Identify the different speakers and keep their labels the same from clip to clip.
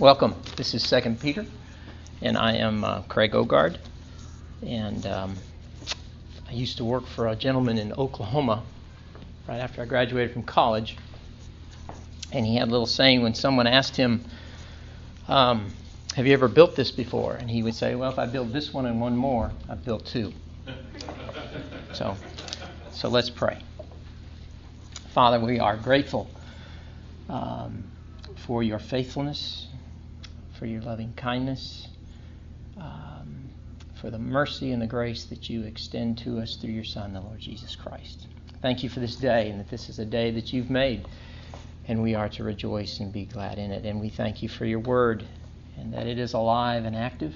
Speaker 1: Welcome. This is Second Peter, and I am uh, Craig Ogard. And um, I used to work for a gentleman in Oklahoma right after I graduated from college. And he had a little saying when someone asked him, um, Have you ever built this before? And he would say, Well, if I build this one and one more, I've built two. so, so let's pray. Father, we are grateful um, for your faithfulness for your loving kindness, um, for the mercy and the grace that you extend to us through your Son, the Lord Jesus Christ. Thank you for this day, and that this is a day that you've made, and we are to rejoice and be glad in it. And we thank you for your word, and that it is alive and active.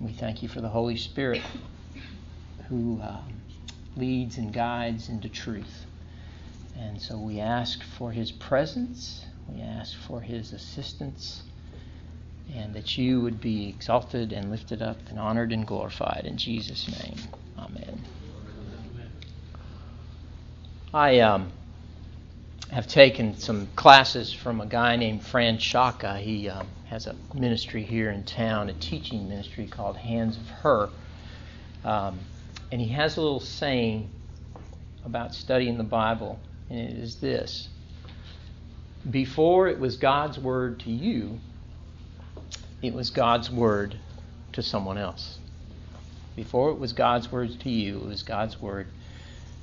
Speaker 1: We thank you for the Holy Spirit who um, leads and guides into truth. And so we ask for his presence, we ask for his assistance and that you would be exalted and lifted up and honored and glorified. In Jesus' name, amen. I um, have taken some classes from a guy named Fran Shaka. He um, has a ministry here in town, a teaching ministry called Hands of Her. Um, and he has a little saying about studying the Bible, and it is this Before it was God's word to you, it was God's word to someone else. Before it was God's word to you, it was God's word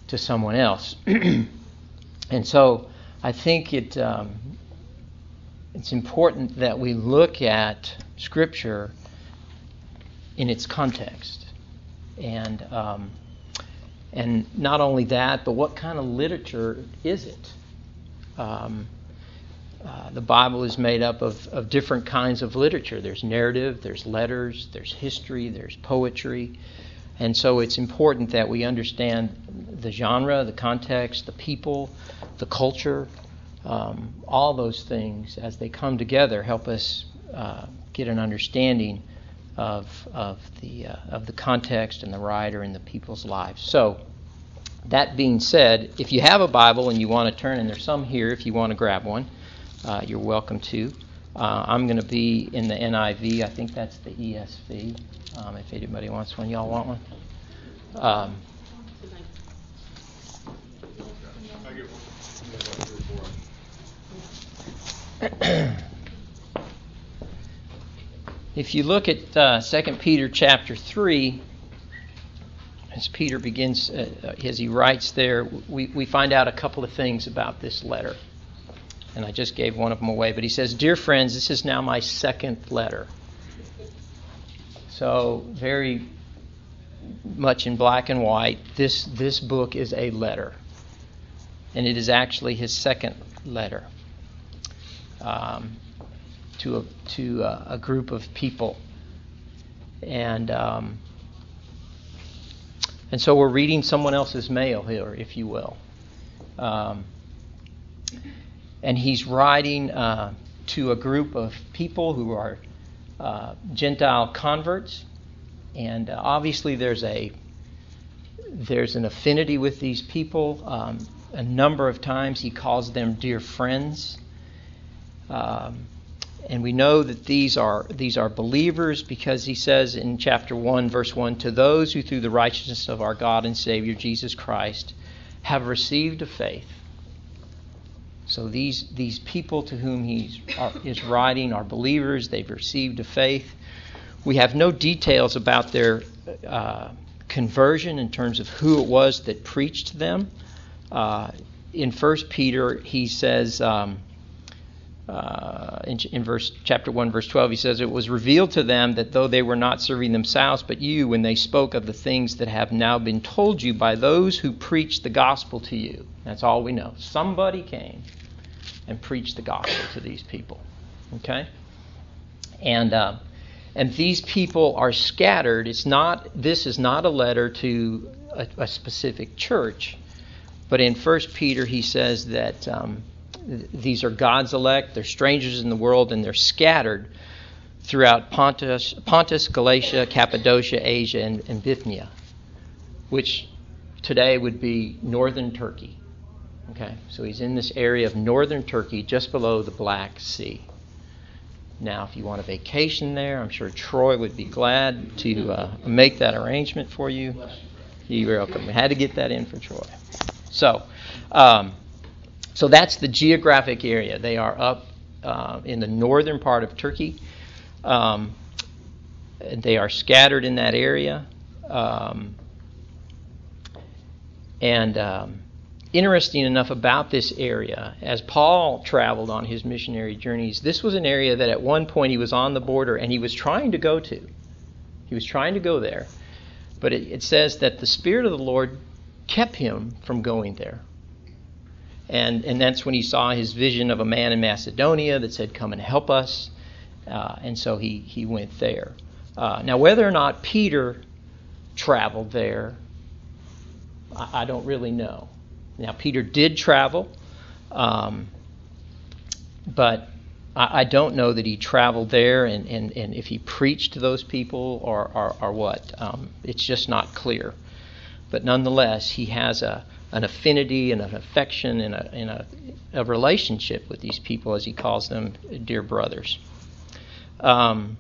Speaker 1: to someone else. and so I think it, um, it's important that we look at Scripture in its context. And, um, and not only that, but what kind of literature is it? Um, uh, the Bible is made up of, of different kinds of literature. There's narrative, there's letters, there's history, there's poetry. And so it's important that we understand the genre, the context, the people, the culture, um, all those things as they come together help us uh, get an understanding of, of, the, uh, of the context and the writer and the people's lives. So, that being said, if you have a Bible and you want to turn, and there's some here if you want to grab one, uh, you're welcome to. Uh, I'm going to be in the NIV. I think that's the ESV. Um, if anybody wants one, y'all want one? Um, if you look at uh, 2 Peter chapter 3, as Peter begins, uh, as he writes there, we, we find out a couple of things about this letter and I just gave one of them away. But he says, Dear friends, this is now my second letter. So, very much in black and white, this, this book is a letter. And it is actually his second letter um, to, a, to a, a, group of people. And, um, and so we're reading someone else's mail here, if you will. Um, and he's writing uh, to a group of people who are uh, Gentile converts, and uh, obviously there's a there's an affinity with these people. Um, a number of times he calls them dear friends, um, and we know that these are these are believers because he says in chapter one, verse one, to those who through the righteousness of our God and Savior Jesus Christ have received a faith so these, these people to whom he is writing are believers. They've received a faith. We have no details about their uh, conversion in terms of who it was that preached them. Uh, in 1 Peter, he says, um, uh, in, in, verse chapter 1 verse 12 he says it was revealed to them that though they were not serving themselves but you when they spoke of the things that have now been told you by those who preached the gospel to you that's all we know somebody came and preached the gospel to these people. Okay? And uh, and these people are scattered. It's not. This is not a letter to a, a specific church, but in First Peter he says that um, these are God's elect. They're strangers in the world, and they're scattered throughout Pontus, Pontus Galatia, Cappadocia, Asia, and, and Bithynia, which today would be northern Turkey. Okay, so he's in this area of northern Turkey, just below the Black Sea. Now, if you want a vacation there, I'm sure Troy would be glad to uh, make that arrangement for you. You're welcome. We had to get that in for Troy. So, um, so that's the geographic area. They are up uh, in the northern part of Turkey. Um, they are scattered in that area. Um, and um, interesting enough about this area, as Paul traveled on his missionary journeys, this was an area that at one point he was on the border and he was trying to go to. He was trying to go there. But it, it says that the Spirit of the Lord kept him from going there. And, and that's when he saw his vision of a man in Macedonia that said, Come and help us. Uh, and so he, he went there. Uh, now, whether or not Peter traveled there, I, I don't really know. Now, Peter did travel, um, but I, I, don't know that he traveled there and, and, and if he preached to those people or, or, or what. Um, it's just not clear. But nonetheless, he has a, an affinity and an affection and, a, and a, a relationship with these people, as he calls them, dear brothers. Um,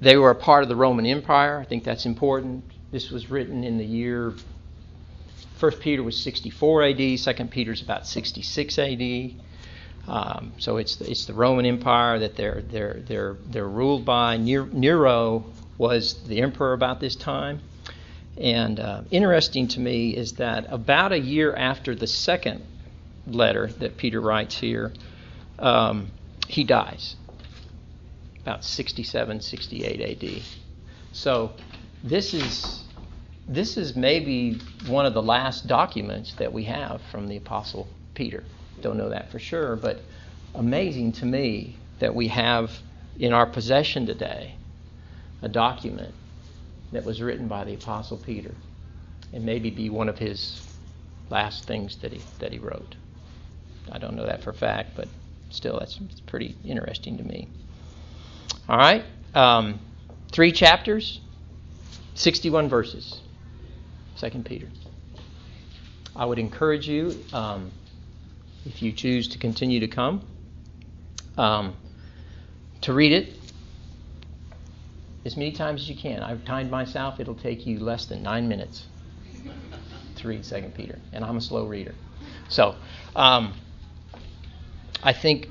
Speaker 1: they were a part of the Roman Empire. I think that's important. This was written in the year. First Peter was 64 AD. Second Peter is about 66 AD. Um, so it's the, it's the Roman Empire that they're they're they're they're ruled by. Nero was the emperor about this time. And uh, interesting to me is that about a year after the second letter that Peter writes here, um, he dies about 67, 68 AD. So this is this is maybe one of the last documents that we have from the apostle Peter. Don't know that for sure, but amazing to me that we have in our possession today a document that was written by the apostle Peter and maybe be one of his last things that he that he wrote. I don't know that for a fact, but still that's pretty interesting to me. All right? Um, three chapters, 61 verses. Second Peter. I would encourage you, um, if you choose to continue to come, um, to read it as many times as you can. I've timed myself, it'll take you less than nine minutes to read Second Peter, and I'm a slow reader. So, um, I think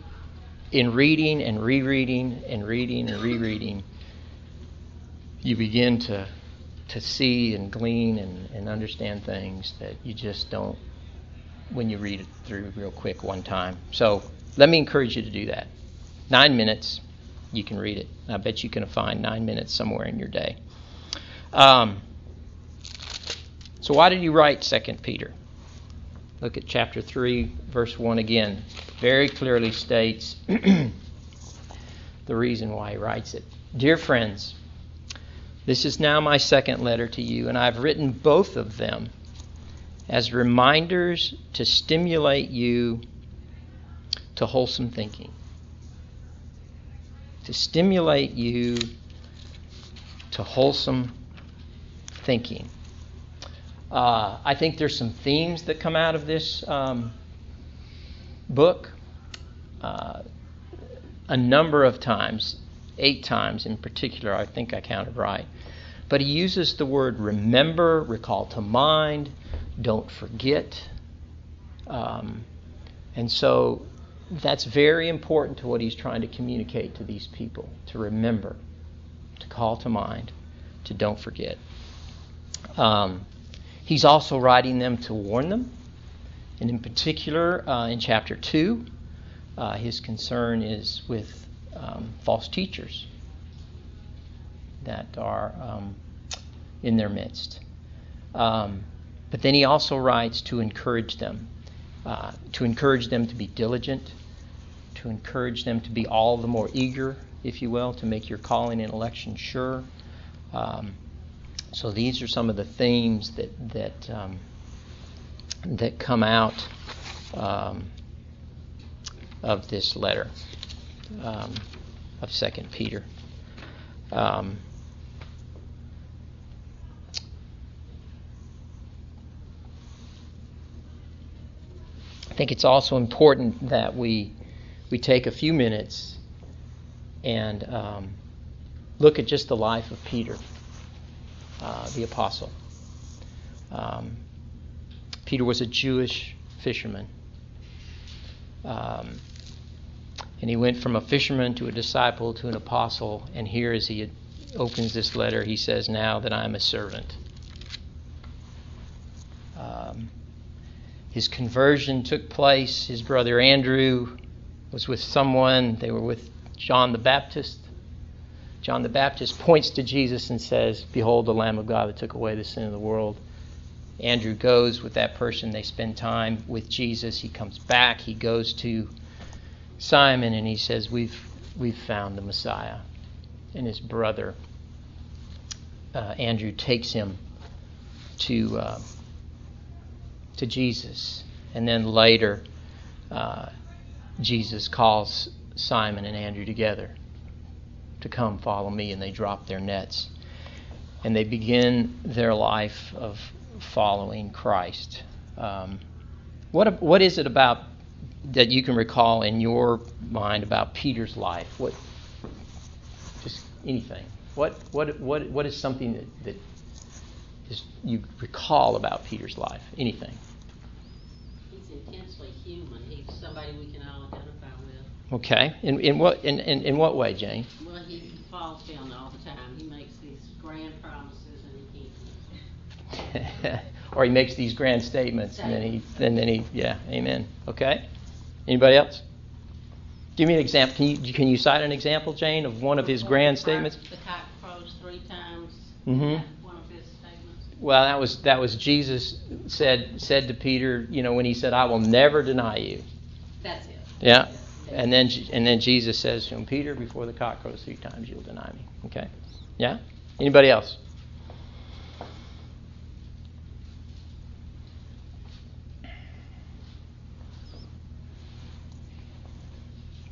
Speaker 1: in reading and rereading and reading and rereading, you begin to to see and glean and, and understand things that you just don't when you read it through real quick one time. So let me encourage you to do that. Nine minutes, you can read it. I bet you can find nine minutes somewhere in your day. Um, so why did you write Second Peter? Look at chapter 3, verse 1 again. Very clearly states the reason why he writes it. Dear friends, this is now my second letter to you, and I've written both of them as reminders to stimulate you to wholesome thinking. To stimulate you to wholesome thinking. Uh, I think there's some themes that come out of this um, book. Uh, a number of times, eight times in particular, I think I counted right. But he uses the word remember, recall to mind, don't forget. Um, and so that's very important to what he's trying to communicate to these people to remember, to call to mind, to don't forget. Um, He's also writing them to warn them. And in particular, uh, in chapter 2, uh, his concern is with um, false teachers that are um, in their midst. Um, but then he also writes to encourage them, uh, to encourage them to be diligent, to encourage them to be all the more eager, if you will, to make your calling and election sure. Um, so these are some of the themes that that um, that come out um, of this letter um, of Second Peter. I think it's also important that we we take a few minutes and um, look at just the life of Peter, uh, the apostle. Um, Peter was a Jewish fisherman. Um, and he went from a fisherman to a disciple to an apostle. And here, as he opens this letter, he says, Now that I'm a servant. Um, his conversion took place. His brother Andrew was with someone, they were with John the Baptist. John the Baptist points to Jesus and says, Behold the Lamb of God that took away the sin of the world. Andrew goes with that person. They spend time with Jesus. He comes back. He goes to Simon and he says, We've, we've found the Messiah. And his brother, uh, Andrew, takes him to, uh, to Jesus. And then later, uh, Jesus calls Simon and Andrew together to come follow me, and they drop their nets. And they begin their life of following Christ. Um, what, what is it about that you can recall in your mind about Peter's life? What, just anything. What, what, what, what is something that, that is, you recall about Peter's life? Anything.
Speaker 2: He's intensely human. He's somebody we can all identify with.
Speaker 1: Okay. In, in what in, in, in what way, Jane?
Speaker 2: Well, he falls down all the time. He makes these grand promises and he keeps them.
Speaker 1: or he makes these grand statements and then he and then he yeah, amen. Okay. Anybody else? Give me an example. Can you can you cite an example, Jane, of one of his grand statements?
Speaker 2: The cock crows three times.
Speaker 1: Mhm.
Speaker 2: That's one of his statements.
Speaker 1: Well, that was that was Jesus said said to Peter, you know, when he said, "I will never deny you."
Speaker 2: That's it.
Speaker 1: Yeah. And then and then Jesus says to him, Peter, before the cock crows three times, you'll deny me. Okay. Yeah. Anybody else?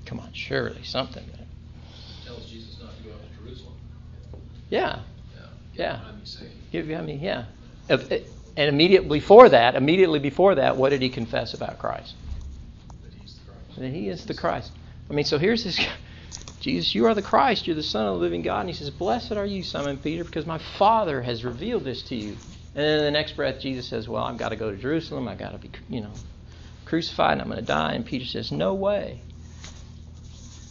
Speaker 1: Come on, surely something.
Speaker 3: tells Jesus not to go up to Jerusalem.
Speaker 1: Yeah.
Speaker 3: Yeah.
Speaker 1: Yeah.
Speaker 3: Behind me,
Speaker 1: Give I mean, yeah. If- And immediately before that, immediately before that, what did he confess about Christ?
Speaker 3: That Christ.
Speaker 1: That he is the Christ. I mean, so here's this Jesus, you are the Christ, you're the Son of the living God. And he says, Blessed are you, Simon Peter, because my Father has revealed this to you. And then in the next breath, Jesus says, Well, I've got to go to Jerusalem. I've got to be, you know, crucified and I'm going to die. And Peter says, No way.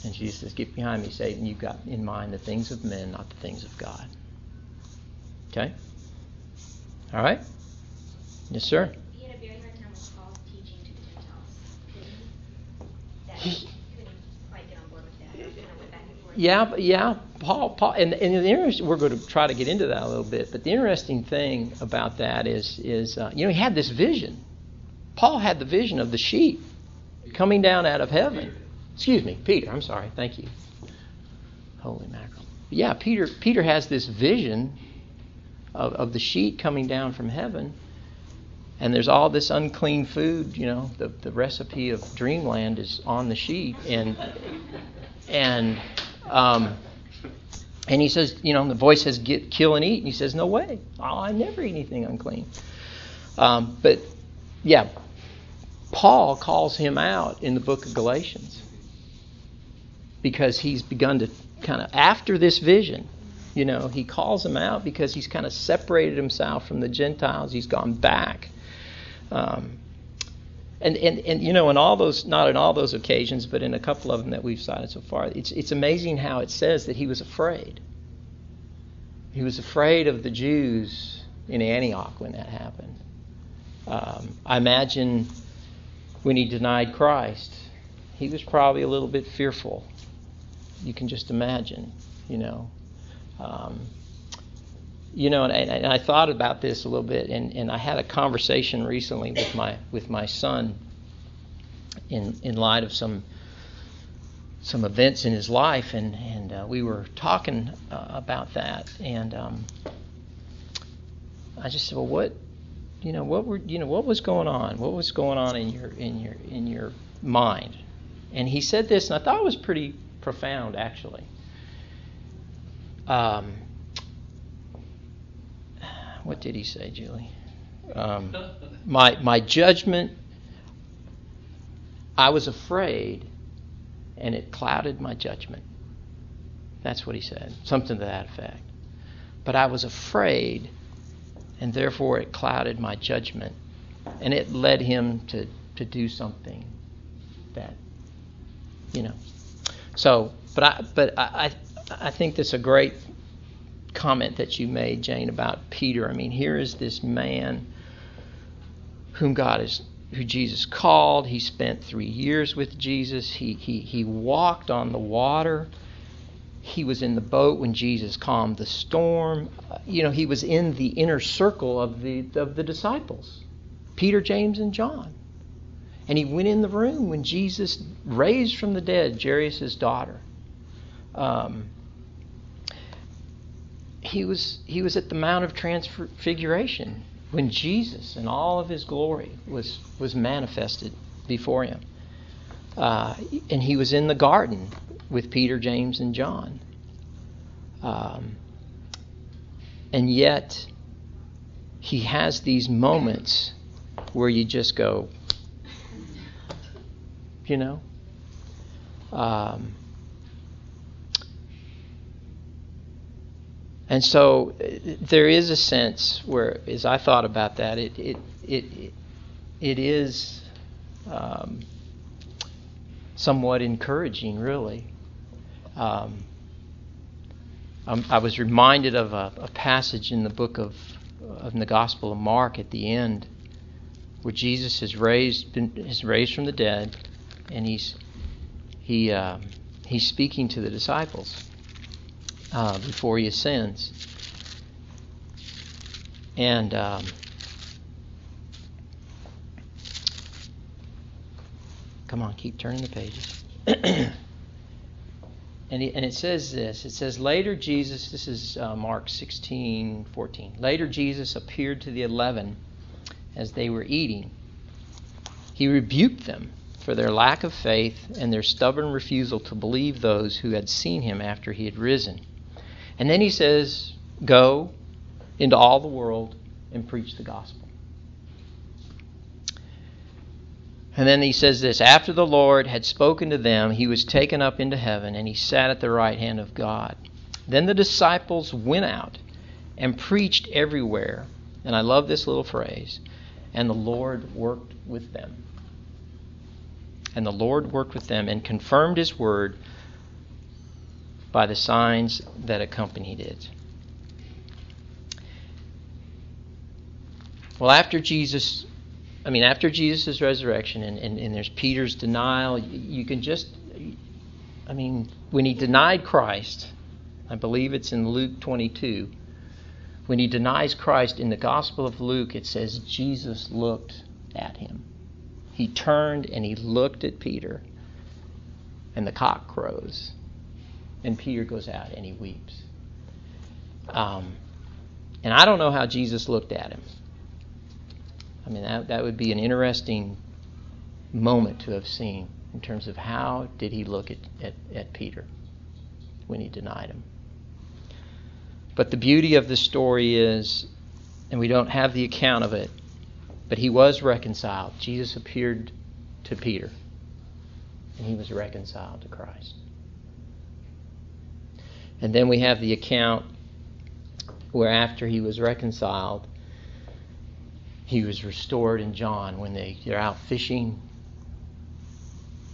Speaker 1: And Jesus says, Get behind me, Satan. You've got in mind the things of men, not the things of God. Okay? All right? Yes, sir?
Speaker 4: He had a very hard time with Paul's teaching to the Gentiles. That he couldn't quite get on board with that. Kind of went back and forth.
Speaker 1: Yeah, yeah, Paul, Paul, and, and the interest, we're going to try to get into that a little bit. But the interesting thing about that is, is uh, you know, he had this vision. Paul had the vision of the sheep coming down out of heaven. Excuse me, Peter. I'm sorry. Thank you. Holy mackerel. Yeah, Peter. Peter has this vision of, of the sheet coming down from heaven, and there's all this unclean food. You know, the the recipe of Dreamland is on the sheet. and and um, and he says, you know, the voice says, "Get, kill, and eat." And he says, "No way! Oh, I never eat anything unclean." Um, but yeah, Paul calls him out in the book of Galatians because he's begun to kind of after this vision. You know, he calls him out because he's kind of separated himself from the Gentiles. He's gone back. Um, and, and, and you know, in all those, not in all those occasions, but in a couple of them that we've cited so far, it's, it's amazing how it says that he was afraid. He was afraid of the Jews in Antioch when that happened. Um, I imagine when he denied Christ, he was probably a little bit fearful. You can just imagine, you know. Um, you know, and, and I thought about this a little bit, and, and I had a conversation recently with my with my son in in light of some some events in his life, and and uh, we were talking uh, about that, and um, I just said, well, what, you know, what were you know what was going on? What was going on in your in your in your mind? And he said this, and I thought it was pretty profound, actually. Um, what did he say, Julie? Um, my my judgment. I was afraid and it clouded my judgment. That's what he said, something to that effect. But I was afraid, and therefore it clouded my judgment, and it led him to, to do something that, you know. So, but I, but I, I, I think that's a great comment that you made, Jane, about Peter. I mean, here is this man whom God is who Jesus called. He spent three years with Jesus. He, he, he walked on the water. He was in the boat when Jesus calmed the storm. You know, he was in the inner circle of the, of the disciples Peter, James, and John. And he went in the room when Jesus raised from the dead Jairus' daughter. Um, he was he was at the Mount of Transfiguration when Jesus and all of his glory was was manifested before him. Uh, and he was in the garden with Peter, James, and John. Um, and yet, he has these moments where you just go, you know. Um, And so there is a sense where, as I thought about that, it it it it is um, somewhat encouraging, really. Um, I was reminded of a, a, passage in the book of, of the Gospel of Mark at the end, where Jesus has raised been, is raised from the dead, and he's he uh, he's speaking to the disciples uh, before he ascends. And um, come on, keep turning the pages. and, he, and it says this it says, Later Jesus, this is uh, Mark 16 14. Later Jesus appeared to the eleven as they were eating. He rebuked them for their lack of faith and their stubborn refusal to believe those who had seen him after he had risen. And then he says, Go into all the world and preach the gospel. And then he says this After the Lord had spoken to them, he was taken up into heaven, and he sat at the right hand of God. Then the disciples went out and preached everywhere. And I love this little phrase. And the Lord worked with them. And the Lord worked with them and confirmed his word by the signs that accompanied it. Well, after Jesus, I mean, after Jesus' resurrection and, and, and there's Peter's denial, you can just, I mean, when he denied Christ, I believe it's in Luke 22, when he denies Christ in the Gospel of Luke, it says Jesus looked at him. He turned and he looked at Peter, and the cock crows. And Peter goes out and he weeps. Um, and I don't know how Jesus looked at him. I mean, that, that would be an interesting moment to have seen in terms of how did he look at, at, at Peter when he denied him. But the beauty of the story is, and we don't have the account of it, but he was reconciled. Jesus appeared to Peter, and he was reconciled to Christ. And then we have the account where after he was reconciled, he was restored in John when they, they're out fishing.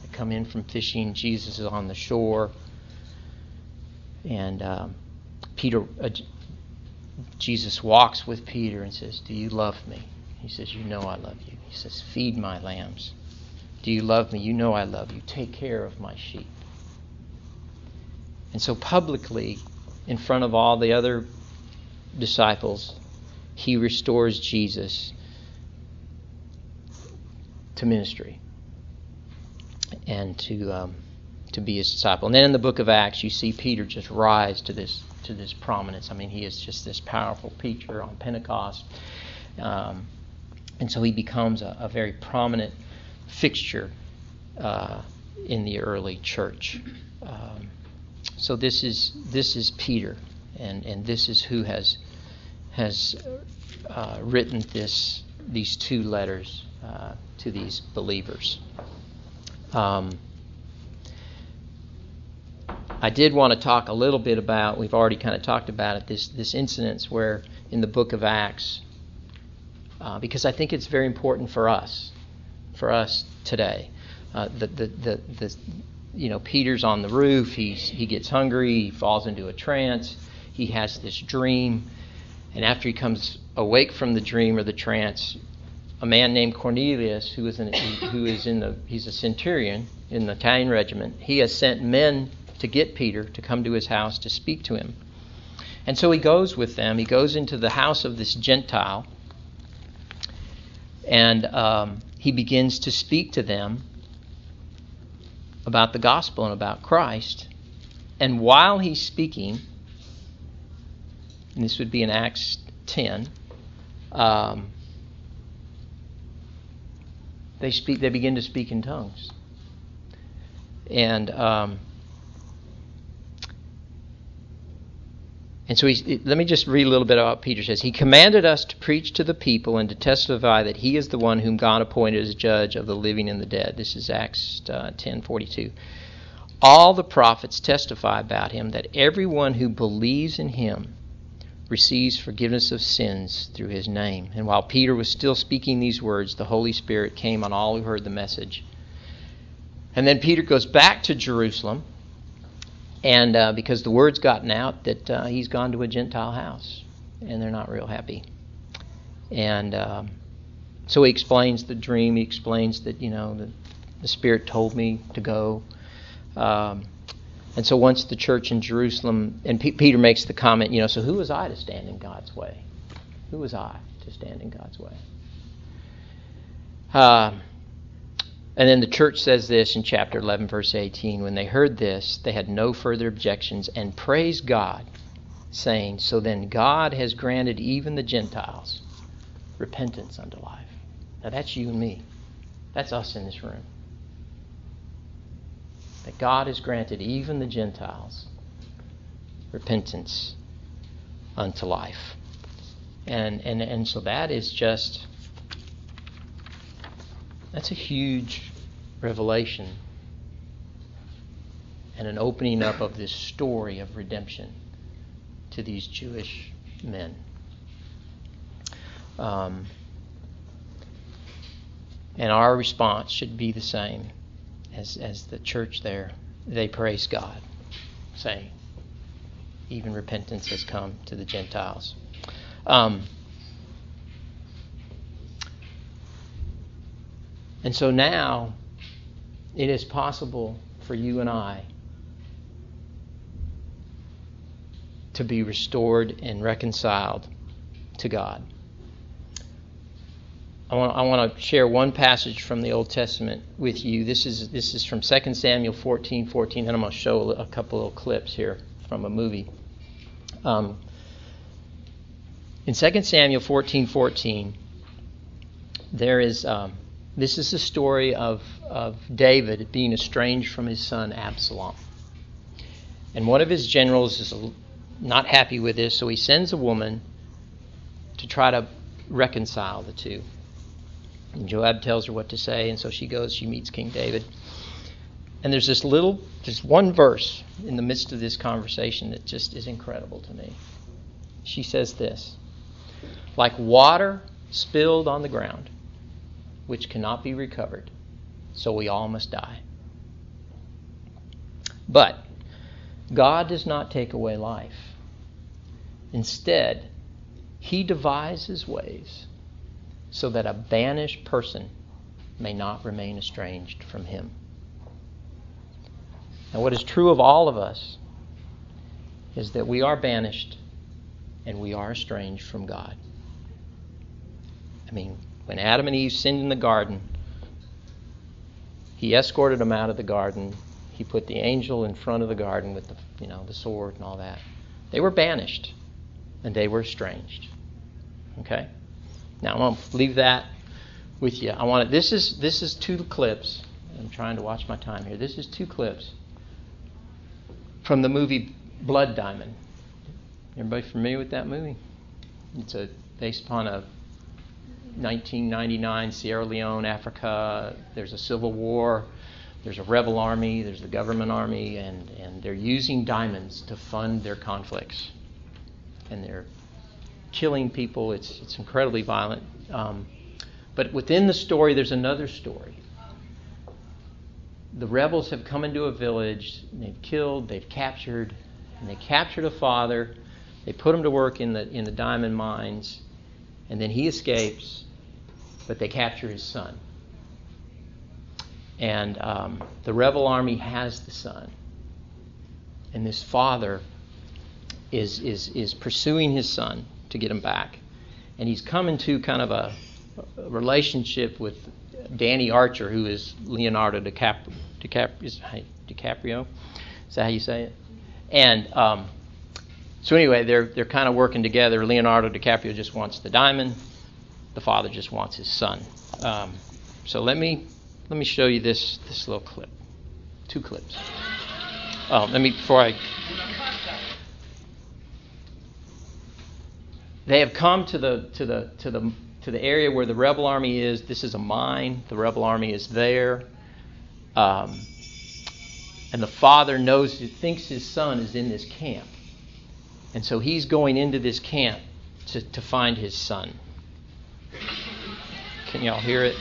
Speaker 1: They come in from fishing. Jesus is on the shore. And um, Peter, uh, Jesus walks with Peter and says, Do you love me? He says, You know I love you. He says, Feed my lambs. Do you love me? You know I love you. Take care of my sheep. And so, publicly, in front of all the other disciples, he restores Jesus to ministry and to um, to be his disciple. And then in the book of Acts, you see Peter just rise to this to this prominence. I mean, he is just this powerful preacher on Pentecost, um, and so he becomes a, a very prominent fixture uh, in the early church. Um, so this is this is Peter, and and this is who has has uh, written this these two letters uh, to these believers. Um, I did want to talk a little bit about. We've already kind of talked about it. This this incident where in the book of Acts, uh, because I think it's very important for us, for us today. Uh, the, the, the, the, you know, Peter's on the roof. He's, he gets hungry. He falls into a trance. He has this dream, and after he comes awake from the dream or the trance, a man named Cornelius, who is in, who is in the he's a centurion in the Italian regiment. He has sent men to get Peter to come to his house to speak to him. And so he goes with them. He goes into the house of this Gentile, and um, he begins to speak to them about the gospel and about Christ. And while he's speaking, and this would be in Acts 10, um, they speak. They begin to speak in tongues, and um, And so let me just read a little bit about what Peter says. He commanded us to preach to the people and to testify that he is the one whom God appointed as judge of the living and the dead. This is Acts uh, 10:42. All the prophets testify about him that everyone who believes in him receives forgiveness of sins through his name. And while Peter was still speaking these words, the Holy Spirit came on all who heard the message. And then Peter goes back to Jerusalem and uh, because the word's gotten out that uh, he's gone to a Gentile house, and they're not real happy. And um, so he explains the dream. He explains that you know the, the Spirit told me to go. Um, and so once the church in Jerusalem, and P- Peter makes the comment, you know, so who was I to stand in God's way? Who was I to stand in God's way? And then the church says this in chapter 11, verse 18. When they heard this, they had no further objections and praised God, saying, So then God has granted even the Gentiles repentance unto life. Now that's you and me. That's us in this room. That God has granted even the Gentiles repentance unto life. And, and, and so that is just that's a huge revelation and an opening up of this story of redemption to these Jewish men. Um, and our response should be the same as, as the church there. They praise God, saying, even repentance has come to the Gentiles. Um, And so now it is possible for you and I to be restored and reconciled to God. I want, I want to share one passage from the Old Testament with you. This is, this is from 2 Samuel 14 14, and I'm going to show a couple of clips here from a movie. Um, in 2 Samuel 14 14, there is. Um, this is the story of, of David being estranged from his son Absalom. And one of his generals is not happy with this, so he sends a woman to try to reconcile the two. And Joab tells her what to say, and so she goes, she meets King David. And there's this little, just one verse in the midst of this conversation that just is incredible to me. She says this Like water spilled on the ground, which cannot be recovered, so we all must die. But God does not take away life. Instead, He devises ways so that a banished person may not remain estranged from Him. Now, what is true of all of us is that we are banished and we are estranged from God. I mean, when Adam and Eve sinned in the garden, he escorted them out of the garden. He put the angel in front of the garden with the, you know, the sword and all that. They were banished and they were estranged. Okay? Now I'm going to leave that with you. I want to, this is this is two clips. I'm trying to watch my time here. This is two clips from the movie Blood Diamond. Everybody familiar with that movie? It's a based upon a 1999, Sierra Leone, Africa. There's a civil war. there's a rebel army, there's the government army, and, and they're using diamonds to fund their conflicts. And they're killing people. It's, it's incredibly violent. Um, but within the story, there's another story. The rebels have come into a village, they've killed, they've captured, and they captured a father. They put him to work in the, in the diamond mines, and then he escapes, but they capture his son. And um, the rebel army has the son. And this father is, is, is pursuing his son to get him back. And he's come into kind of a, relationship with Danny Archer, who is Leonardo DiCaprio. DiCaprio, DiCaprio? Is that how you say it? And um, so anyway, they're they're kind of working together. Leonardo DiCaprio just wants the diamond. The father just wants his son. Um, so let me let me show you this this little clip. Two clips. Oh, let me before I. They have come to the to the to the to the area where the rebel army is. This is a mine. The rebel army is there. Um, and the father knows, thinks his son is in this camp. And so he's going into this camp to, to find his son. Can y'all hear it?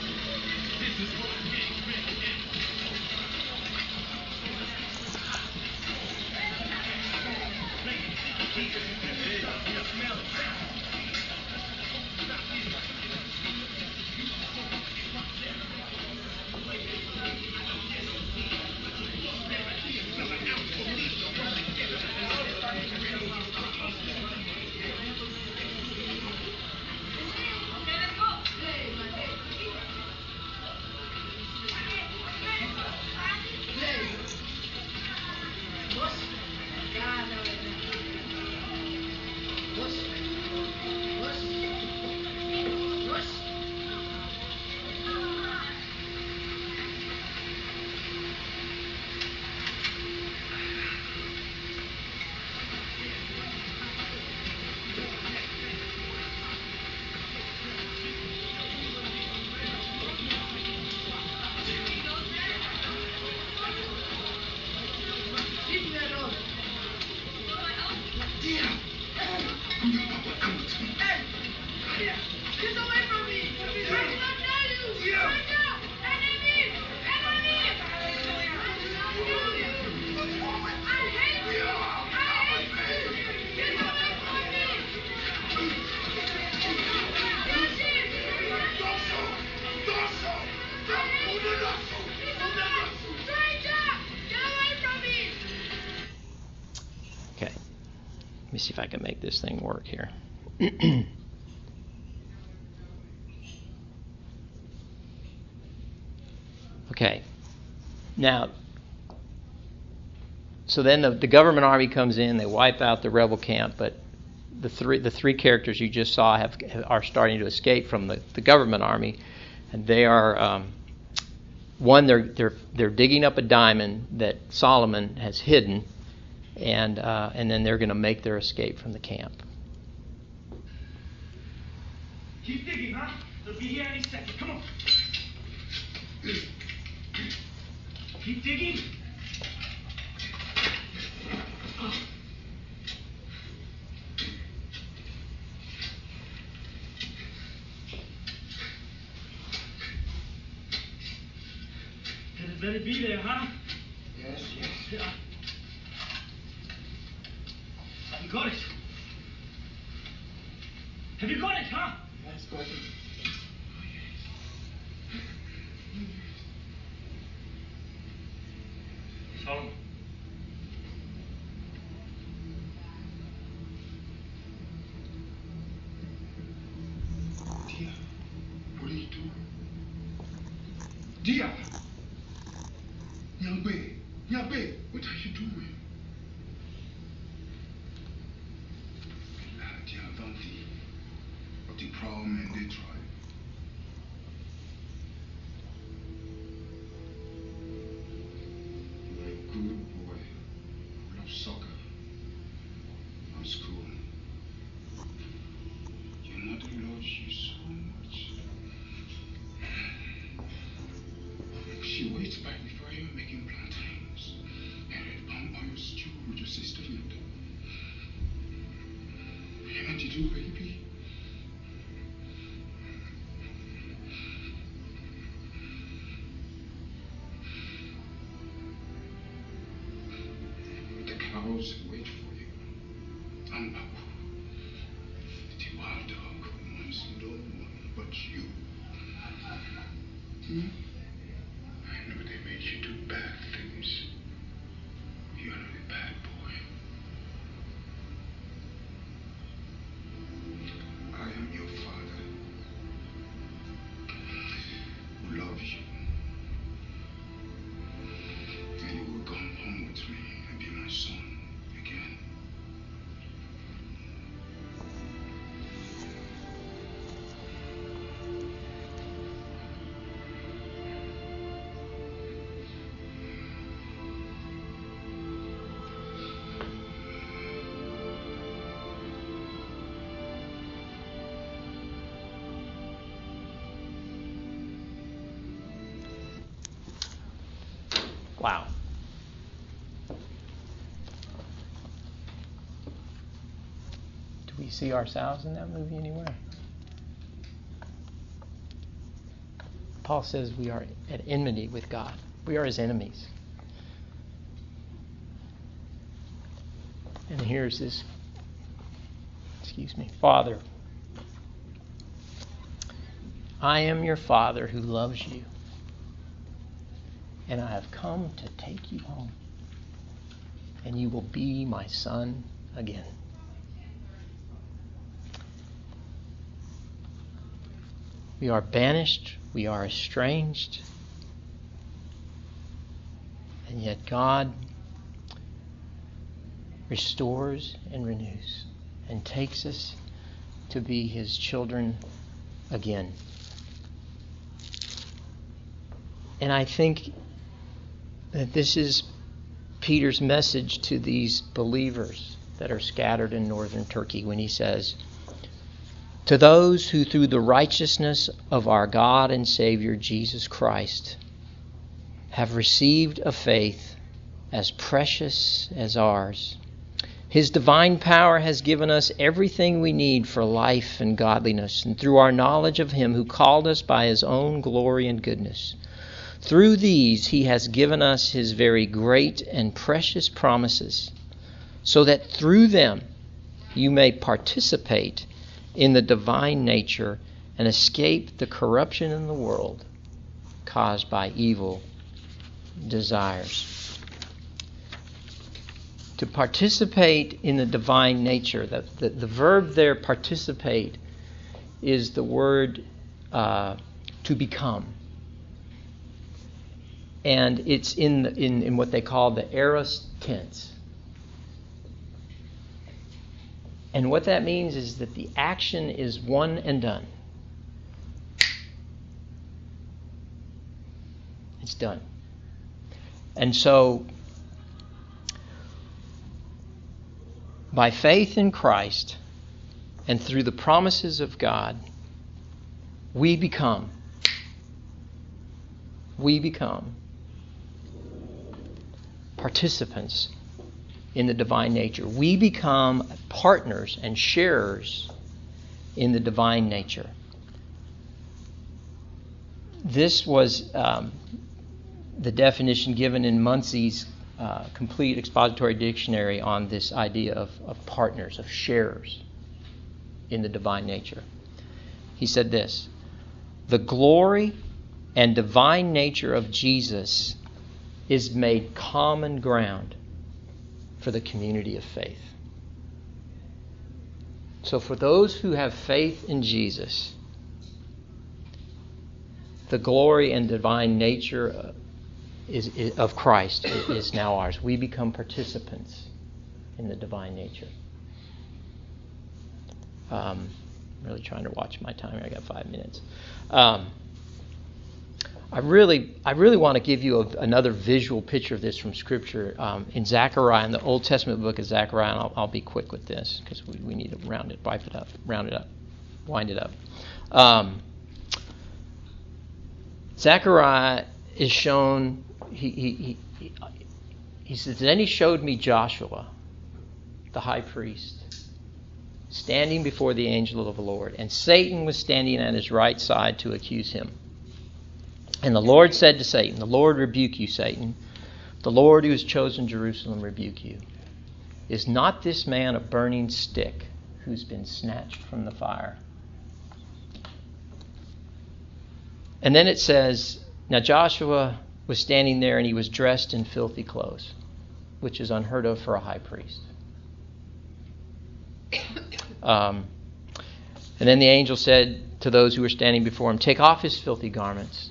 Speaker 1: See if I can make this thing work here. okay. Now, so then the, the government army comes in, they wipe out the rebel camp, but the three the three characters you just saw have are starting to escape from the, the government army, and they are um, one they're they're they're digging up a diamond that Solomon has hidden, and uh, and then they're going to make their escape from the camp.
Speaker 5: Keep digging, huh? They'll be here any second. Come on. Keep digging. Can it better be there, huh?
Speaker 6: Yes, yes.
Speaker 5: Yeah. You got it. Have you got it, huh?
Speaker 6: Yes, got
Speaker 1: see ourselves in that movie anywhere? Paul says we are at enmity with God. We are his enemies. And here's this, excuse me, Father. I am your Father who loves you and I have come to take you home, and you will be my son again. We are banished, we are estranged, and yet God restores and renews and takes us to be his children again. And I think that this is Peter's message to these believers that are scattered in northern Turkey when he says, To those who through the righteousness of our God and Savior Jesus Christ have received a faith as precious as ours, his divine power has given us everything we need for life and godliness, and through our knowledge of him who called us by his own glory and goodness. Through these, he has given us his very great and precious promises, so that through them you may participate in the divine nature and escape the corruption in the world caused by evil desires. To participate in the divine nature, the, the, the verb there, participate, is the word uh, to become and it's in, the, in, in what they call the aorist tense. And what that means is that the action is one and done. It's done. And so, by faith in Christ and through the promises of God, we become. We become participants in the divine nature. We become partners and sharers in the divine nature. This was um, the definition given in Mounce's uh, complete expository dictionary on this idea of, of partners, of sharers in the divine nature. He said this The glory and divine nature of Jesus is made common ground for the community of faith. So, for those who have faith in Jesus, the glory and divine nature is, is, of Christ is now ours. We become participants in the divine nature. Um, I'm really trying to watch my time. Here, I got five minutes. Um, I really, I really want to give you a, another visual picture of this from Scripture um, in Zechariah, in the Old Testament book of Zechariah. I'll, I'll be quick with this because we, we need to round it, wipe it up, round it up, wind it up. Um, Zechariah is shown. He, he, he, he says, then he showed me Joshua, the high priest, standing before the angel of the Lord, and Satan was standing at his right side to accuse him. And the Lord said to Satan, The Lord rebuke you, Satan. The Lord who has chosen Jerusalem rebuke you. Is not this man a burning stick who's been snatched from the fire? And then it says, Now Joshua was standing there and he was dressed in filthy clothes, which is unheard of for a high priest. Um, and then the angel said to those who were standing before him, Take off his filthy garments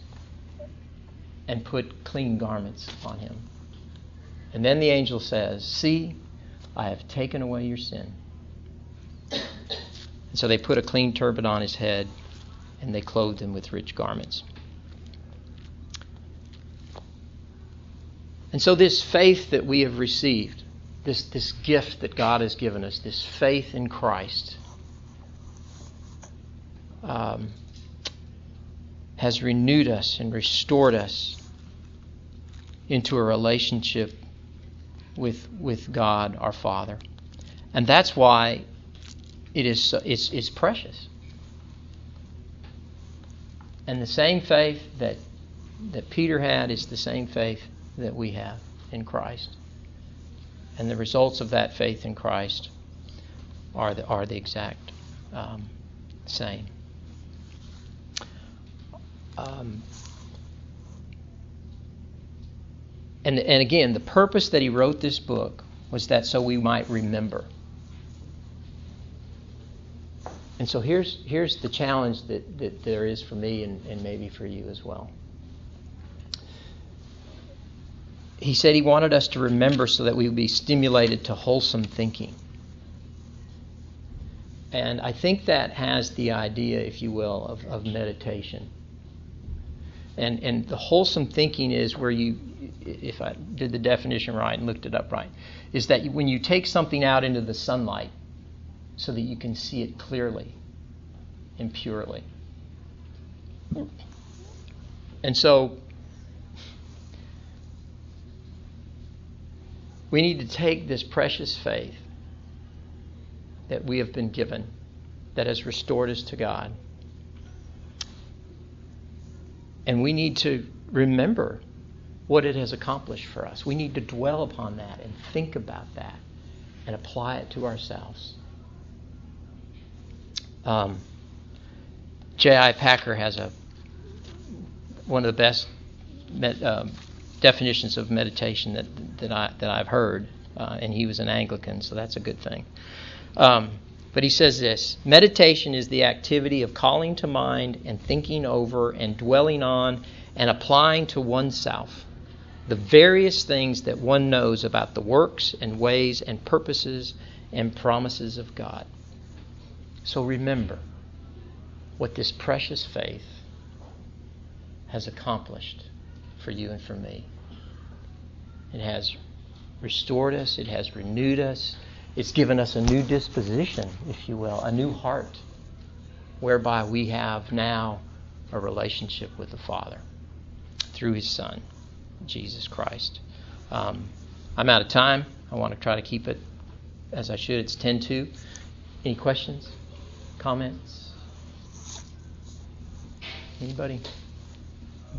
Speaker 1: and put clean garments on him. And then the angel says, See, I have taken away your sin. And so they put a clean turban on his head and they clothed him with rich garments. And so, this faith that we have received, this, this gift that God has given us, this faith in Christ, um, has renewed us and restored us into a relationship with, with God our Father. And that's why it is so, it's, it's precious. And the same faith that, that Peter had is the same faith that we have in Christ. And the results of that faith in Christ are the, are the exact um, same. Um, and, and again, the purpose that he wrote this book was that so we might remember. And so here's, here's the challenge that, that there is for me and, and maybe for you as well. He said he wanted us to remember so that we would be stimulated to wholesome thinking. And I think that has the idea, if you will, of, of meditation. And, and the wholesome thinking is where you, if I did the definition right and looked it up right, is that when you take something out into the sunlight so that you can see it clearly and purely. And so we need to take this precious faith that we have been given that has restored us to God. And we need to remember what it has accomplished for us. We need to dwell upon that and think about that and apply it to ourselves. Um, J.I. Packer has a one of the best uh, definitions of meditation that that I that I've heard, uh, and he was an Anglican, so that's a good thing. Um, but he says this meditation is the activity of calling to mind and thinking over and dwelling on and applying to oneself the various things that one knows about the works and ways and purposes and promises of God. So remember what this precious faith has accomplished for you and for me. It has restored us, it has renewed us, it's given us a new disposition, if you will, a new heart, whereby we have now a relationship with the Father through His Son. Jesus Christ. Um, I'm out of time. I want to try to keep it as I should. It's 10 to. Any questions? Comments? Anybody?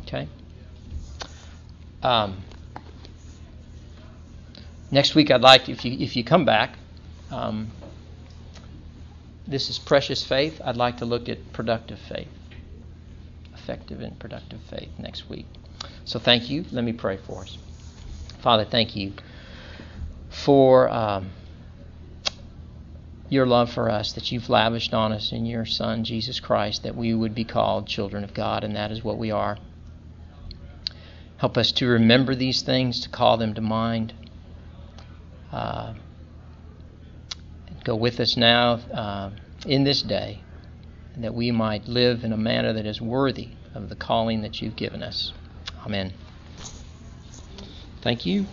Speaker 1: Okay. Um, next week, I'd like if you if you come back, um, this is precious faith. I'd like to look at productive faith, effective and productive faith next week. So thank you. Let me pray for us. Father, thank you for um, your love for us that you've lavished on us in your Son, Jesus Christ, that we would be called children of God, and that is what we are. Help us to remember these things, to call them to mind. Uh, go with us now uh, in this day, that we might live in a manner that is worthy of the calling that you've given us. Amen. Thank you.